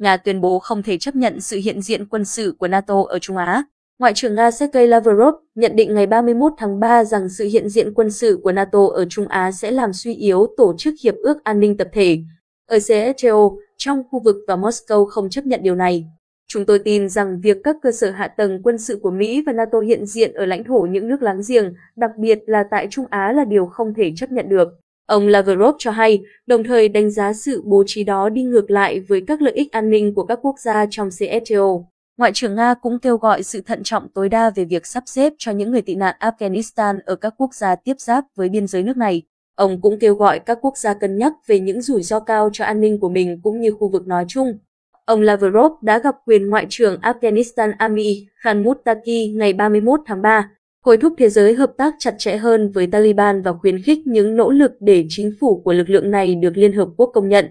Nga tuyên bố không thể chấp nhận sự hiện diện quân sự của NATO ở Trung Á. Ngoại trưởng Nga Sergei Lavrov nhận định ngày 31 tháng 3 rằng sự hiện diện quân sự của NATO ở Trung Á sẽ làm suy yếu tổ chức Hiệp ước An ninh Tập thể ở CSTO trong khu vực và Moscow không chấp nhận điều này. Chúng tôi tin rằng việc các cơ sở hạ tầng quân sự của Mỹ và NATO hiện diện ở lãnh thổ những nước láng giềng, đặc biệt là tại Trung Á là điều không thể chấp nhận được. Ông Lavrov cho hay, đồng thời đánh giá sự bố trí đó đi ngược lại với các lợi ích an ninh của các quốc gia trong CSTO. Ngoại trưởng Nga cũng kêu gọi sự thận trọng tối đa về việc sắp xếp cho những người tị nạn Afghanistan ở các quốc gia tiếp giáp với biên giới nước này. Ông cũng kêu gọi các quốc gia cân nhắc về những rủi ro cao cho an ninh của mình cũng như khu vực nói chung. Ông Lavrov đã gặp quyền Ngoại trưởng Afghanistan Ami Khan Muttaqi ngày 31 tháng 3, hối thúc thế giới hợp tác chặt chẽ hơn với Taliban và khuyến khích những nỗ lực để chính phủ của lực lượng này được Liên Hợp Quốc công nhận.